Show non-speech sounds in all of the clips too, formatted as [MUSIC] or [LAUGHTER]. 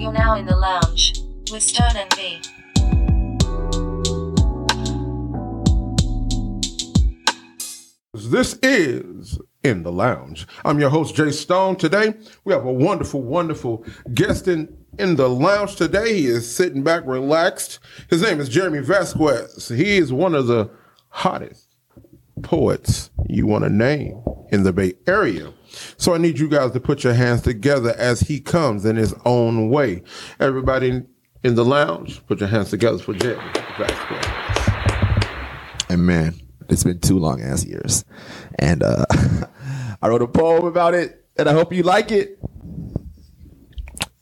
You're now in the lounge with Stone and B. This is In the Lounge. I'm your host, Jay Stone. Today, we have a wonderful, wonderful guest in, in the lounge today. He is sitting back relaxed. His name is Jeremy Vasquez. He is one of the hottest poets you want to name in the Bay Area. So I need you guys to put your hands together as he comes in his own way. Everybody in the lounge, put your hands together for Jay And man, it's been two long ass years. And uh, [LAUGHS] I wrote a poem about it, and I hope you like it.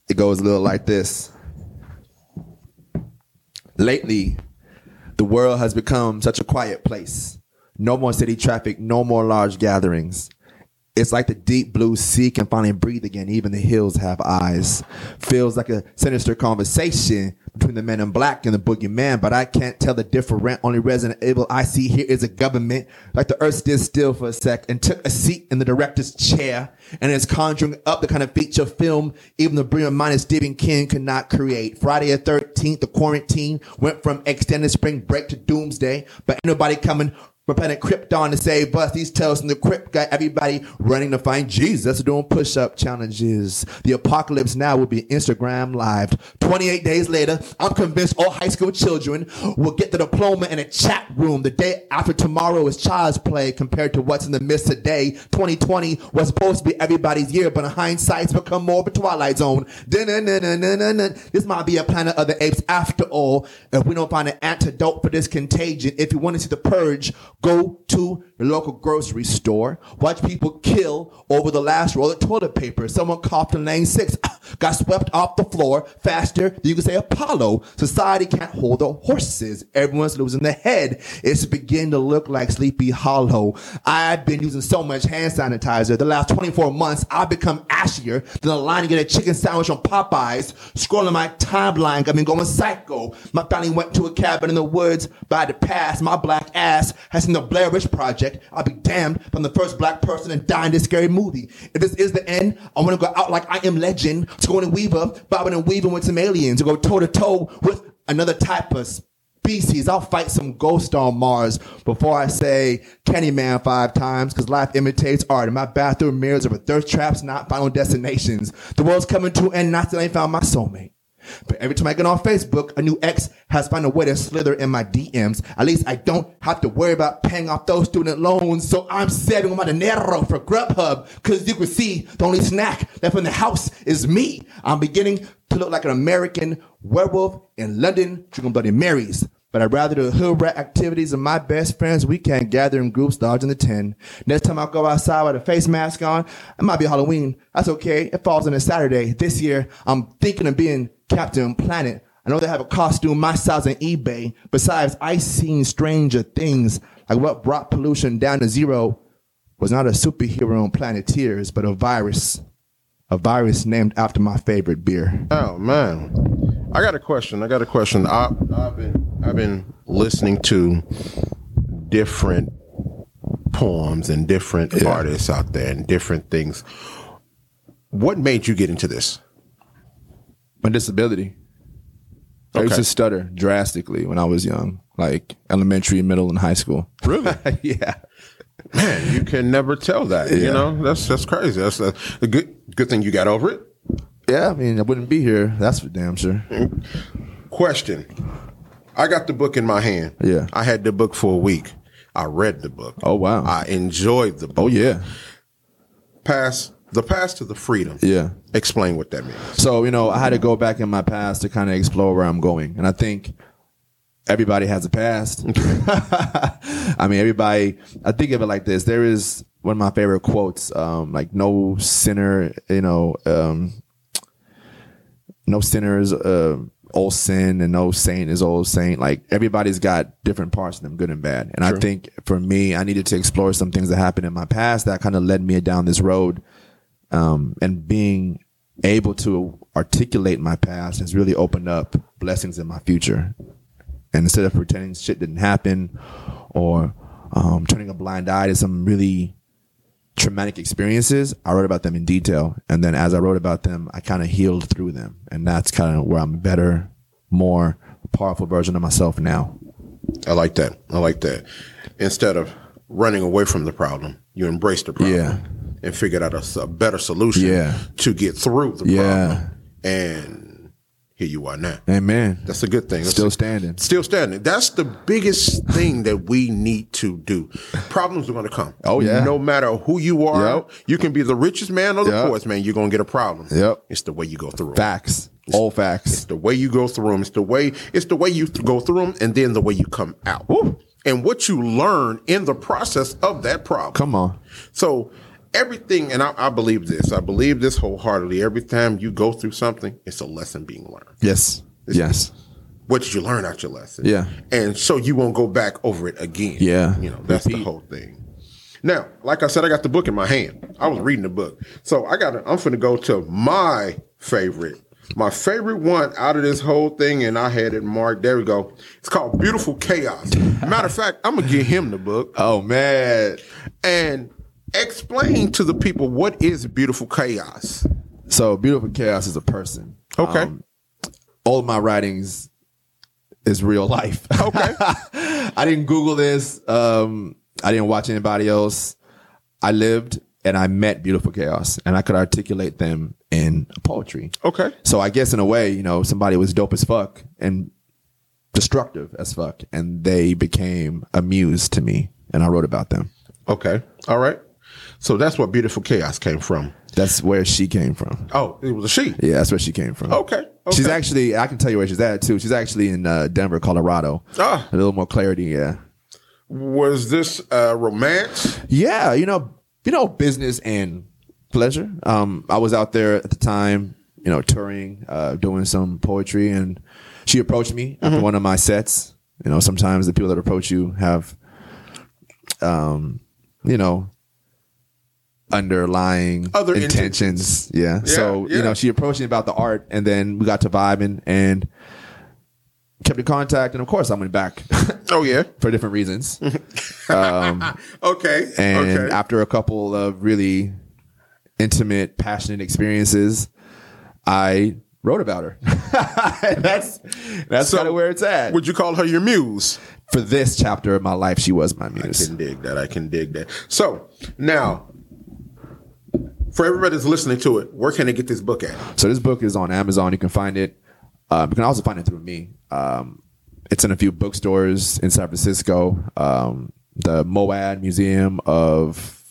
It goes a little like this. Lately, the world has become such a quiet place. No more city traffic, no more large gatherings. It's like the deep blue sea can finally breathe again. Even the hills have eyes. Feels like a sinister conversation between the men in black and the boogeyman, but I can't tell the different. Only Resident Evil I see here is a government. Like the earth stood still for a sec and took a seat in the director's chair and is conjuring up the kind of feature film even the brilliant minded Stephen King could not create. Friday the 13th, the quarantine went from extended spring break to doomsday, but ain't nobody coming from planet Krypton to save us. These tales in the crypt got everybody running to find Jesus doing push-up challenges. The apocalypse now will be Instagram live. 28 days later, I'm convinced all high school children will get the diploma in a chat room. The day after tomorrow is child's play compared to what's in the midst today. 2020 was supposed to be everybody's year, but in hindsight, it's become more of a twilight zone. This might be a planet of the apes after all. If we don't find an antidote for this contagion, if you want to see the purge, go to the local grocery store. Watch people kill over the last roll of toilet paper. Someone coughed in lane six, ah, got swept off the floor faster than you can say Apollo. Society can't hold the horses. Everyone's losing their head. It's beginning to look like Sleepy Hollow. I've been using so much hand sanitizer. The last 24 months, I've become ashier than the line to get a chicken sandwich on Popeyes. Scrolling my timeline, I've been going psycho. My family went to a cabin in the woods by the past. My black ass has seen the Blair Witch Project. I'll be damned from the first black person to die in this scary movie. If this is the end, I want to go out like I am legend. Sigourney Weaver, bobbing and weaving with some aliens to go toe to toe with another type of species. I'll fight some ghost on Mars before I say Candyman five times because life imitates art. And my bathroom mirrors are thirst traps, not final destinations. The world's coming to an end, not that I ain't found my soulmate. But every time I get on Facebook, a new ex has found a way to slither in my DMs. At least I don't have to worry about paying off those student loans. So I'm saving my dinero for Grubhub. Cause you can see the only snack left in the house is me. I'm beginning to look like an American werewolf in London drinking Bloody Marys. But I'd rather do hood rat activities of my best friends. We can't gather in groups dodging the 10. Next time I go outside with a face mask on, it might be Halloween. That's okay. It falls on a Saturday. This year, I'm thinking of being Captain Planet. I know they have a costume my size on eBay. Besides, I seen stranger things. Like what brought pollution down to zero was not a superhero on Planeteers, but a virus. A virus named after my favorite beer. Oh man, I got a question. I got a question. I, I've been I've been listening to different poems and different Yeah. artists out there and different things. What made you get into this? My disability. I used to stutter drastically when I was young, like elementary, middle, and high school. Really? [LAUGHS] yeah. Man, you can never tell that. You know, that's that's crazy. That's a, a good good thing you got over it. Yeah, I mean, I wouldn't be here. That's for damn sure. Question. I got the book in my hand. Yeah. I had the book for a week. I read the book. Oh, wow. I enjoyed the book. Oh, yeah. Pass the pass to the freedom. Yeah. Explain what that means. So, you know, I had to go back in my past to kind of explore where I'm going. And I think everybody has a past. [LAUGHS] I mean, everybody, I think of it like this. There is one of my favorite quotes, um, like no sinner, you know, um, no sinner is uh, old sin and no saint is old saint. Like everybody's got different parts of them, good and bad. And I think for me, I needed to explore some things that happened in my past that kind of led me down this road. Um, and being able to articulate my past has really opened up blessings in my future. And instead of pretending shit didn't happen or um, turning a blind eye to some really traumatic experiences, I wrote about them in detail. And then as I wrote about them, I kind of healed through them. And that's kind of where I'm a better, more powerful version of myself now. I like that. I like that. Instead of running away from the problem, you embrace the problem Yeah. and figured out a better solution Yeah. to get through the Yeah. problem. And here you are now. Amen. That's a good thing. That's Still a- standing. Still standing. That's the biggest thing that we need to do. Problems are going to come. Oh, yeah. No matter who you are, Yep. you can be the richest man or the Yep. poorest man. You're going to get a problem. Yep. It's the way you go through. Facts. All facts. It's the way you go through them. It's the way. It's the way you go through them, and then the way you come out. And what you learn in the process of that problem. Come on. So everything, and I, I believe this. I believe this wholeheartedly. Every time you go through something, it's a lesson being learned. Yes. Yes. What did you learn out your lesson? Yeah. And so you won't go back over it again. Yeah. You know, that's the whole thing. Now, like I said, I got the book in my hand. I was reading the book. So I got I'm going to go to my favorite, my favorite one out of this whole thing. And I had it marked. There we go. It's called Beautiful Chaos. Matter of fact, I'm going to give him the book Oh man. and explain to the people what is Beautiful Chaos. So beautiful chaos is a person. Okay. Um, all of my writings is real life. Okay. [LAUGHS] I didn't Google this. Um, I didn't watch anybody else. I lived and I met beautiful chaos, and I could articulate them in poetry. Okay. So I guess in a way, you know, somebody was dope as fuck and destructive as fuck, and they became a muse to me, and I wrote about them. Okay. All right. So that's what Beautiful Chaos came from. That's where she came from. Oh, it was a she. Yeah, that's where she came from. Okay. okay. She's actually, I can tell you where she's at too. She's actually in uh, Denver, Colorado. Ah. A little more clarity, yeah. Was this uh, romance? Yeah, you know, you know, business and pleasure. Um, I was out there at the time, you know, touring, uh, doing some poetry, and she approached me after one of my sets. You know, sometimes the people that approach you have, um, you know, underlying Other intentions. Yeah. So yeah. you know, she approached me about the art, and then we got to vibing and kept in contact. And of course, I went back [LAUGHS] Oh yeah. for different reasons. [LAUGHS] Um, okay. And okay. after a couple of really intimate, passionate experiences, I wrote about her. [LAUGHS] that's that's So, kind of where it's at. Would you call her your muse? For this chapter of my life, she was my muse. I can dig that. I can dig that. So now, for everybody that's listening to it, where can they get this book at? So this book is on Amazon. You can find it. Um, you can also find it through me. Um, it's in a few bookstores in San Francisco. Um, the MoAD Museum of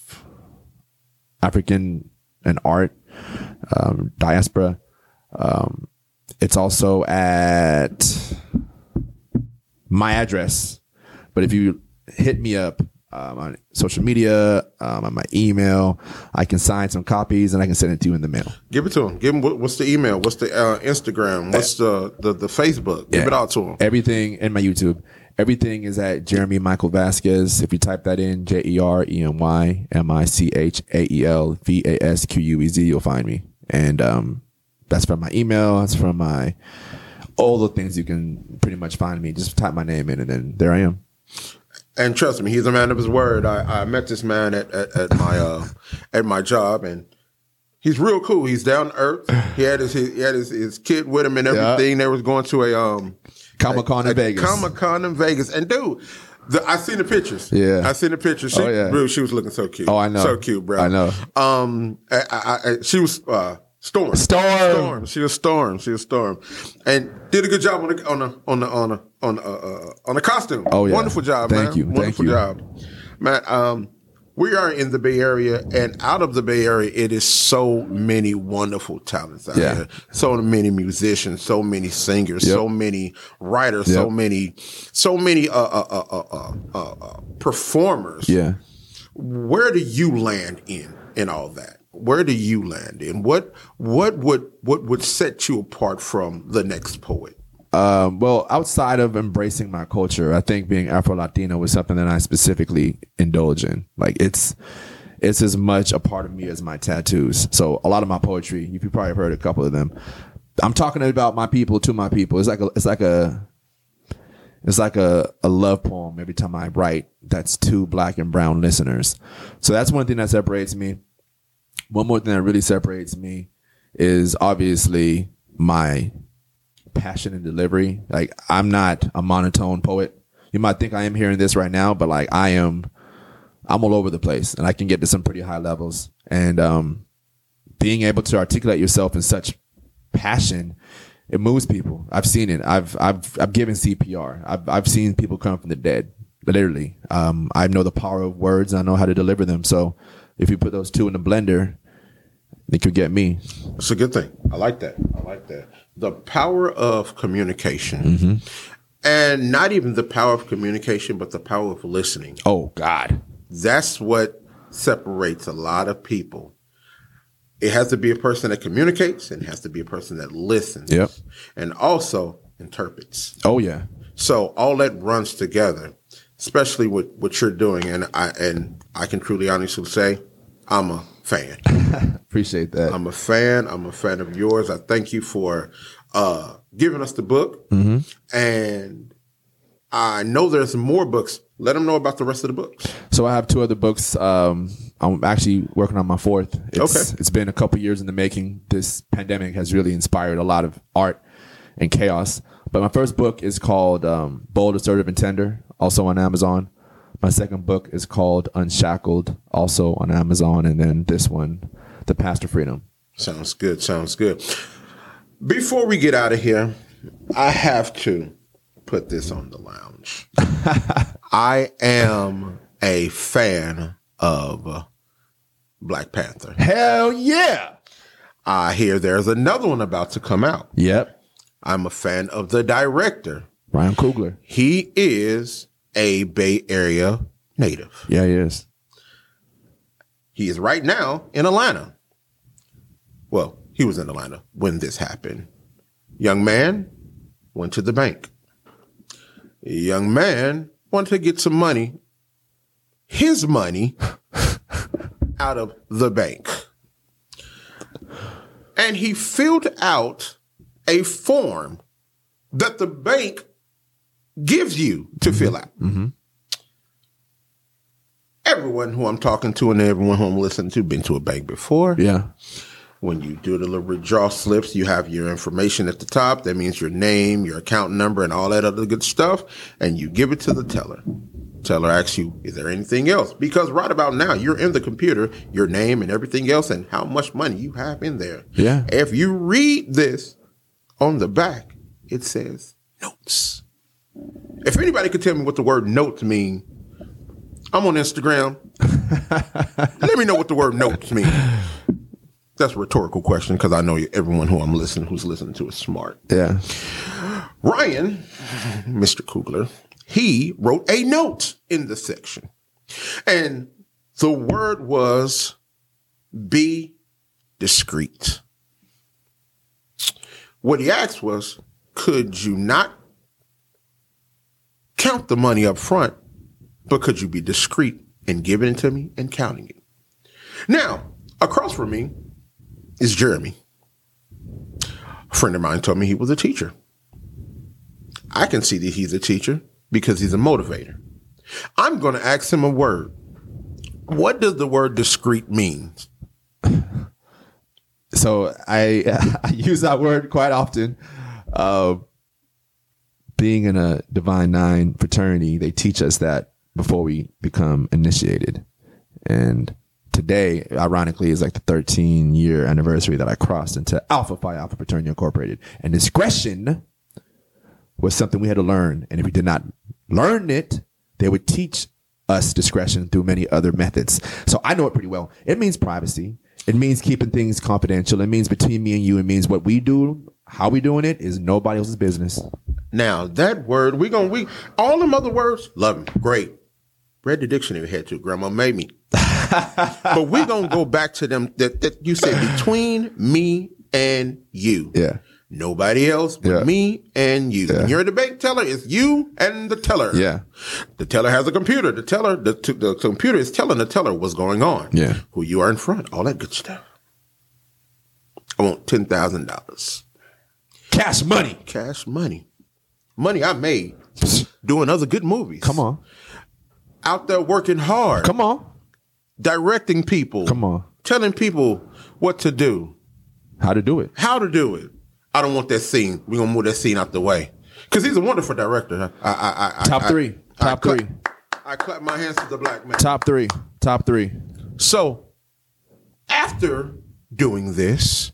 African and Art um, Diaspora. Um, it's also at my address. But if you hit me up um, on social media, um, on my email, I can sign some copies and I can send it to you in the mail. Give it to them. Give what, what's the email? What's the uh, Instagram? What's the, the the Facebook? Give it out to them. Everything and my YouTube. Everything is at Jeremy Michael Vasquez. If you type that in, J E R E M Y M I C H A E L V A S Q U E Z, you'll find me. And um, that's from my email. That's from my all the things you can pretty much find me. Just type my name in, and then there I am. And trust me, he's a man of his word. I, I met this man at, at, at my uh, at my job, and he's real cool. He's down to earth. He had his he had his, his kid with him and Yeah. everything. They was going to a um Comic Con in Vegas. Comic Con in Vegas, and dude. The, I seen the pictures. Yeah. I seen the pictures. She, Oh, yeah. bro, she was looking so cute. Oh, I know. So cute, bro. I know. Um, I, I, I, she was uh, Storm. Storm. Storm. She was Storm. She was Storm, and did a good job on the on the on the on the on uh, uh, on the costume. Oh, yeah. wonderful job, Thank man. you. Thank Wonderful you. job, man. Um, we are in the Bay Area, and out of the Bay Area, it is so many wonderful talents out Yeah. there. So many musicians, so many singers, Yep. so many writers, so many, so many uh, uh, uh, uh, uh, uh, uh, performers Yeah. where do you land in in all that where do you land in what what would what would set you apart from the next poet Um, well, outside of embracing my culture, I think being Afro Latino was something that I specifically indulge in. Like it's it's as much a part of me as my tattoos. So a lot of my poetry, you probably have heard a couple of them. I'm talking about my people to my people. It's like a it's like a It's like a, a love poem every time I write that's to black and brown listeners. So that's one thing that separates me. One more thing that really separates me is obviously my passion and delivery. Like I'm not a monotone poet. You might think I am hearing this right now, but like I am I'm all over the place and I can get to some pretty high levels. And um being able to articulate yourself in such passion it moves people. I've seen it. I've I've I've given CPR. I've I've seen people come from the dead. Literally. Um, I know the power of words. And I know how to deliver them. So if you put those two in a blender, it could get me. It's a good thing. I like that. I like that. The power of communication. Mm-hmm. And not even the power of communication, but the power of listening. Oh God. That's what separates a lot of people. It has to be a person that communicates and it has to be a person that listens. Yep. And also interprets. Oh yeah. So all that runs together, especially with what you're doing. And I, and I can truly honestly say, I'm a fan. [LAUGHS] Appreciate that. I'm a fan. I'm a fan of yours. I thank you for uh, giving us the book. Mm-hmm. And I know there's more books. Let them know about the rest of the books. So I have two other books. Um, I'm actually working on my fourth. It's, Okay. It's been a couple years in the making. This pandemic has really inspired a lot of art and chaos. But my first book is called um, Bold, Assertive, and Tender, also on Amazon. My second book is called Unshackled, also on Amazon. And then this one, The Path to Freedom. Sounds good. Sounds good. Before we get out of here, I have to put this on the lounge. [LAUGHS] I am a fan of Black Panther. Hell yeah. I hear there's another one about to come out. Yep. I'm a fan of the director. Ryan Coogler. He is a Bay Area native. Yeah, he is. He is right now in Atlanta. Well, he was in Atlanta when this happened. Young man went to the bank. Young man wanted to get some money, his money, [LAUGHS] out of the bank. And he filled out a form that the bank gives you to fill mm-hmm. out. Everyone who I'm talking to and everyone who I'm listening to been to a bank before. Yeah. When you do the little withdrawal slips, you have your information at the top. That means your name, your account number, and all that other good stuff. And you give it to the teller. Teller asks you, is there anything else? Because right about now, you're in the computer, your name and everything else, and how much money you have in there. Yeah. If you read this on the back, it says notes. If anybody could tell me what the word notes mean, I'm on Instagram. [LAUGHS] Let me know what the word notes mean. That's a rhetorical question because I know everyone who I'm listening, who's listening to, is smart. Yeah. Ryan, [LAUGHS] Mr. Coogler, he wrote a note in the section, and the word was be discreet. What he asked was, could you not count the money up front, but could you be discreet in giving it to me and counting it? Now, across from me is Jeremy. A friend of mine told me he was a teacher. I can see that he's a teacher because he's a motivator. I'm going to ask him a word. What does the word discreet mean? [LAUGHS] so I, [LAUGHS] I use that word quite often. Uh, being in a divine nine fraternity, they teach us that before we become initiated. And today, ironically, is like the 13 year anniversary that I crossed into Alpha Phi Alpha Fraternity Incorporated. And discretion was something we had to learn. And if we did not learn it, they would teach us discretion through many other methods. So I know it pretty well. It means privacy. It means keeping things confidential. It means between me and you. It means what we do, how we doing it is nobody else's business. Now that word, we gonna we all them other words, love them, great. Read the dictionary had to. Grandma made me. [LAUGHS] but we gonna go back to them that, that you said [LAUGHS] between me and you. Yeah. Nobody else but Yeah. me and you. Yeah. When you're the bank teller, it's you and the teller. Yeah. The teller has a computer. The teller, the, the computer is telling the teller what's going on. Yeah. Who you are in front. All that good stuff. I want ten thousand dollars Cash money. cash money, money I made doing other good movies. Come on. Out there working hard. Come on. Directing people. Come on. Telling people what to do, How to do it. how to do it. I don't want that scene. We're gonna move that scene out the way. Cause he's a wonderful director. I, I, I, Top I- three. Top three. I clap my hands to the black man. Top three. Top three. So after doing this,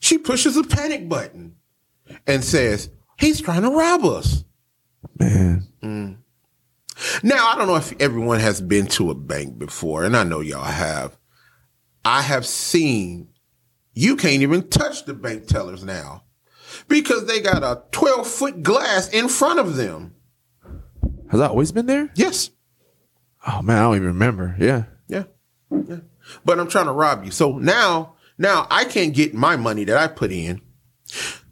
she pushes a panic button and says, He's trying to rob us. Man. Mm. Now, I don't know if everyone has been to a bank before, and I know y'all have. I have seen you can't even touch the bank tellers now because they got a 12 foot glass in front of them. Has that always been there? Yes. Oh man, I don't even remember. Yeah. Yeah. yeah. But I'm trying to rob you. So now, now I can't get my money that I put in,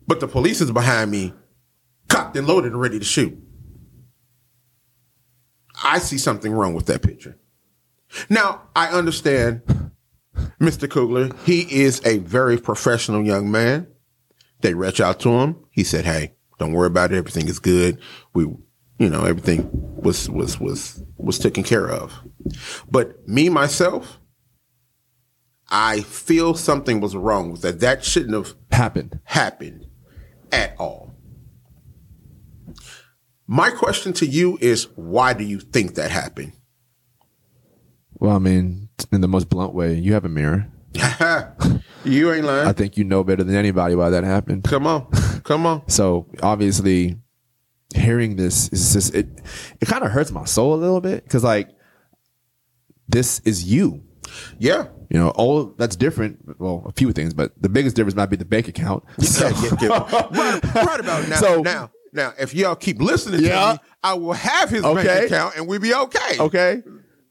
but the police is behind me, cocked and loaded and ready to shoot. I see something wrong with that picture. Now, I understand Mr. Coogler. He is a very professional young man. They reach out to him. He said, Hey, don't worry about it. Everything is good. We, you know, everything was, was, was, was taken care of. But me, myself, I feel something was wrong with that. That shouldn't have Happened. happened at all. My question to you is why do you think that happened? Well, I mean, in the most blunt way, you have a mirror. [LAUGHS] you ain't lying. I think you know better than anybody why that happened. Come on. Come on. [LAUGHS] So obviously, hearing this is just it. It kind of hurts my soul a little bit because like this is you. Yeah. You know, all that's different. Well, a few things, but the biggest difference might be the bank account. So, Yeah, yeah, yeah. [LAUGHS] right, right about now. So- now, now, if y'all keep listening Yeah. to me, I will have his Okay. bank account and we'll be okay. okay.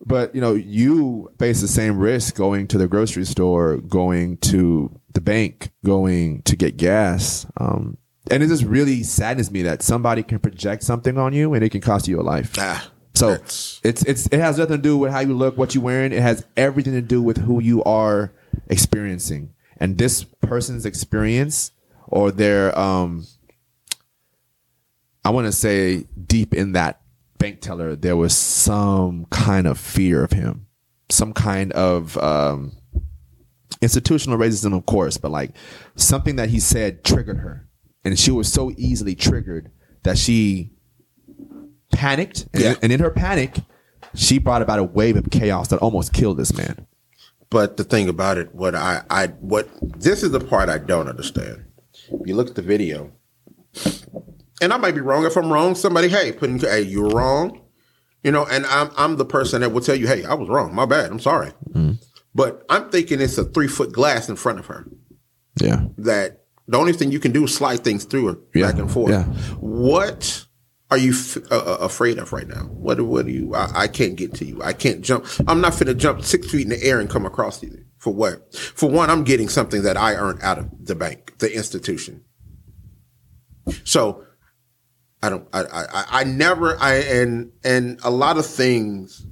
But you know, you face the same risk going to the grocery store, going to the bank, going to get gas. Um, and it just really saddens me that somebody can project something on you and it can cost you your life. Ah, So that's- it's it's it has nothing to do with how you look, what you're wearing. It has everything to do with who you are experiencing. And this person's experience or their um I want to say deep in that bank teller there was some kind of fear of him. Some kind of um institutional racism of course, but like something that he said triggered her. And she was so easily triggered that she panicked, and, Yeah. and in her panic, she brought about a wave of chaos that almost killed this man. But the thing about it, what I, I, what this is the part I don't understand. If you look at the video, and I might be wrong. If I'm wrong, somebody, hey, put in, hey, you're wrong. You know, and I'm, I'm the person that will tell you, hey, I was wrong. My bad. I'm sorry. But I'm thinking it's a three foot glass in front of her. Yeah, That the only thing you can do is slide things through it Yeah, back and forth. yeah. What are you f- uh, uh, afraid of right now? What do- what do you? I, I can't get to you. I can't jump. I'm not finna jump six feet in the air and come across you. For what? For one, I'm getting something that I earned out of the bank, the institution. So I don't. I I, I never. I and and a lot of things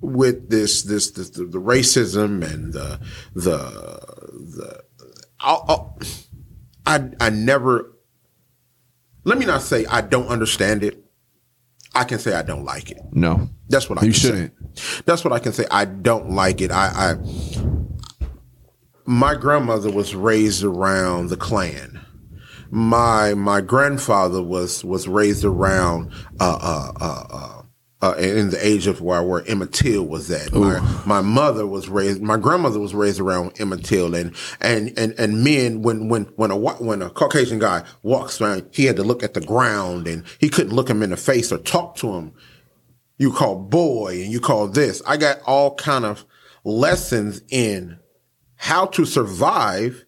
with this this, this the, the racism and the the the I'll, I I never. Let me not say I don't understand it. I can say I don't like it. no, That's what I You can shouldn't. say. That's what I can say. I don't like it. I, I my grandmother was raised around the Klan. My my grandfather was was raised around uh uh uh. uh uh, in the age of where, where Emmett Till was at. My, my mother was raised, my grandmother was raised around Emmett Till and, and, and, and men, when, when, when a, when a Caucasian guy walks around, he had to look at the ground and he couldn't look him in the face or talk to him you call boy and you call this. I got all kind of lessons in how to survive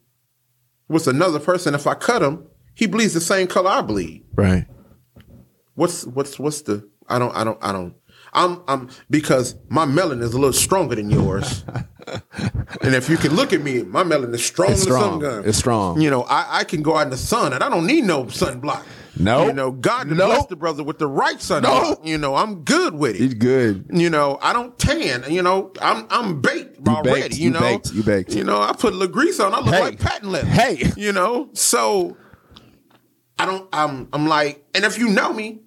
with another person. If I cut him, he bleeds the same color I bleed. right. What's what's what's the I don't I don't I don't I'm I'm because my melon is a little stronger than yours. [LAUGHS] and if you can look at me, my melon is strong It's strong. gun. It's strong. You know, I, I can go out in the sun and I don't need no sunblock. Nope. You know, God Nope. bless the brother with the right sunblock. Nope. You know, I'm good with it. He's good. You know, I don't tan. You know, I'm I'm baked You already. baked, you you know, baked, you baked. You know, I put a little grease on. I look Hey. like patent leather. Hey. you know, so I don't. I'm. I'm like, and if you know me,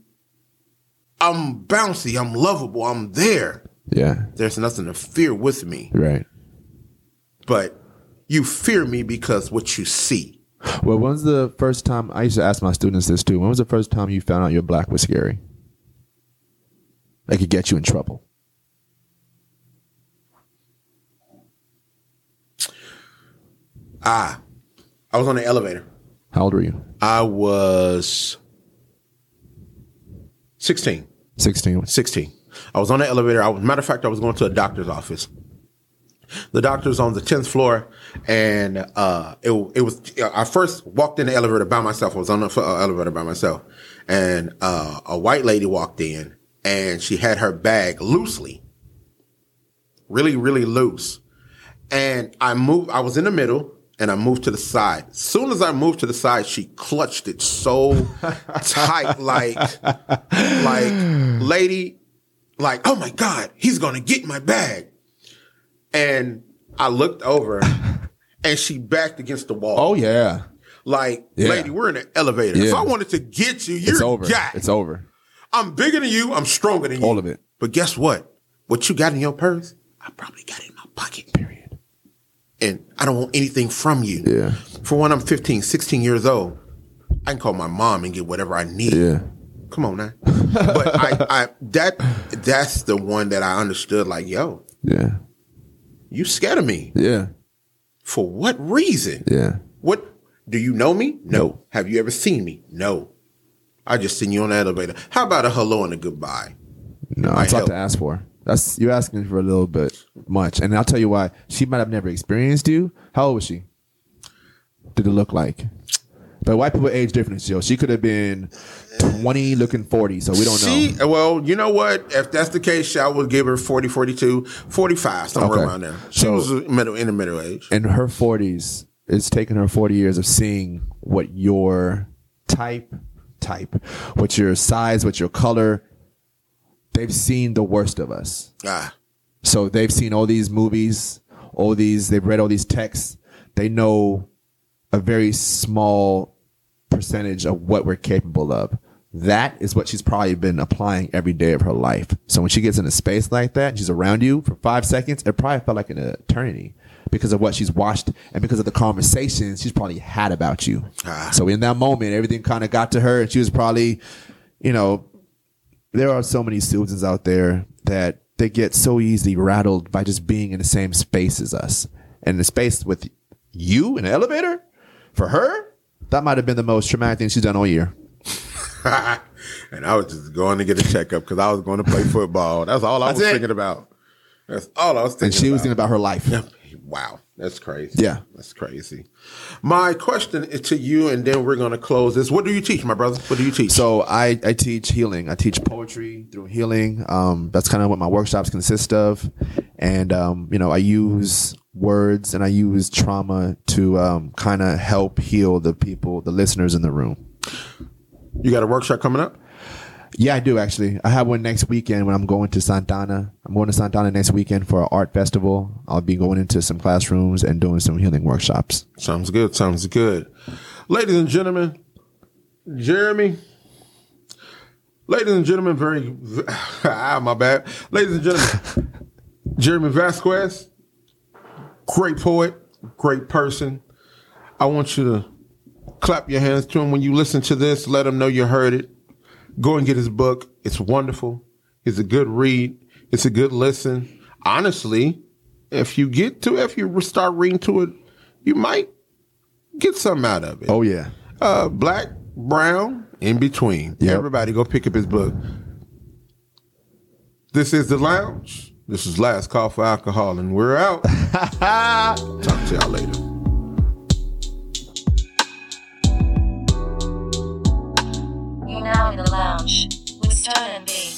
I'm bouncy. I'm lovable. I'm there. Yeah. There's nothing to fear with me. Right. But you fear me because what you see. Well, when's the first time I used to ask my students this too? When was the first time you found out your black was scary? That could get you in trouble. Ah, I was on the elevator. How old were you? I was 16. 16. 16. I was on the elevator. I was, matter of fact, I was going to a doctor's office. The doctor's on the 10th floor, and uh, it, it was. I first walked in the elevator by myself. I was on the uh, elevator by myself, and uh, a white lady walked in, and she had her bag loosely, really, really loose. And I moved. I was in the middle, and I moved to the side. As soon as I moved to the side, she clutched it so [LAUGHS] tight, like, like, lady, like, oh my God, he's gonna get my bag. And I looked over [LAUGHS] and she backed against the wall. Oh yeah. Like, Yeah. lady, we're in an elevator. If I wanted to get you, you're It's over. got. It's over. I'm bigger than you. I'm stronger than you. All of it. But guess what? What you got in your purse, I probably got it in my pocket. Period. And I don't want anything from you. Yeah. For when I'm 15, 16 years old, I can call my mom and get whatever I need. Yeah. Come on now. but I, I that that's the one that I understood. Like, yo, Yeah. you scared of me. Yeah. For what reason? Yeah. What do you know me? No. Have you ever seen me? No. I just seen you on the elevator. How about a hello and a goodbye? No, Might that's help. to ask for. That's you're asking for a little bit much, and I'll tell you why. She might have never experienced you. How old was she? Did it look like? But white people age differently. So she could have been twenty, looking forty. So we don't she, know. well, you know what? If that's the case, I would give her 40, 42, 45, somewhere Okay. around there. She So- was middle in the middle age. In her forties, it's taken her forty years of seeing what your type, type, what your size, what your color. They've seen the worst of us. Ah, So they've seen all these movies, all these, they've read all these texts. They know a very small percentage of what we're capable of. That is what she's probably been applying every day of her life. So when she gets in a space like that, and she's around you for five seconds, it probably felt like an eternity because of what she's watched and because of the conversations she's probably had about you. Ah. So in that moment, everything kind of got to her and she was probably, you know, there are so many students out there that they get so easily rattled by just being in the same space as us. And the space with you in an elevator, for her, that might have been the most traumatic thing she's done all year. [LAUGHS] and I was just going to get a checkup because I was going to play football. That's all I That's was it. thinking about. That's all I was thinking And she was thinking about her life. Wow, that's crazy. Yeah. that's crazy. My question is to you, and then we're going to close this. What do you teach, my brother? What do you teach? So I, I teach healing. I teach poetry through healing. Um, that's kind of what my workshops consist of. And, um, you know, I use words and I use trauma to um, kind of help heal the people, the listeners in the room. you got a workshop coming up? Yeah, I do actually. I have one next weekend when I'm going to Santana. I'm going to Santana next weekend for an art festival. I'll be going into some classrooms and doing some healing workshops. Sounds good. Sounds good. Ladies and gentlemen, Jeremy. Ladies and gentlemen, very [LAUGHS] ah, my bad. Ladies and gentlemen, [LAUGHS] Jeremy Vasquez, great poet, great person. I want you to clap your hands to him when you listen to this. Let him know you heard it. Go and get his book. It's wonderful. It's a good read. It's a good listen. Honestly, if you get to if you start reading to it, you might get something out of it. Oh yeah. Uh, black, brown, in between. Yep. Everybody go pick up his book. This is the lounge. This is last call for alcohol, and we're out. [LAUGHS] Talk to y'all later. in the lounge with Stone and B.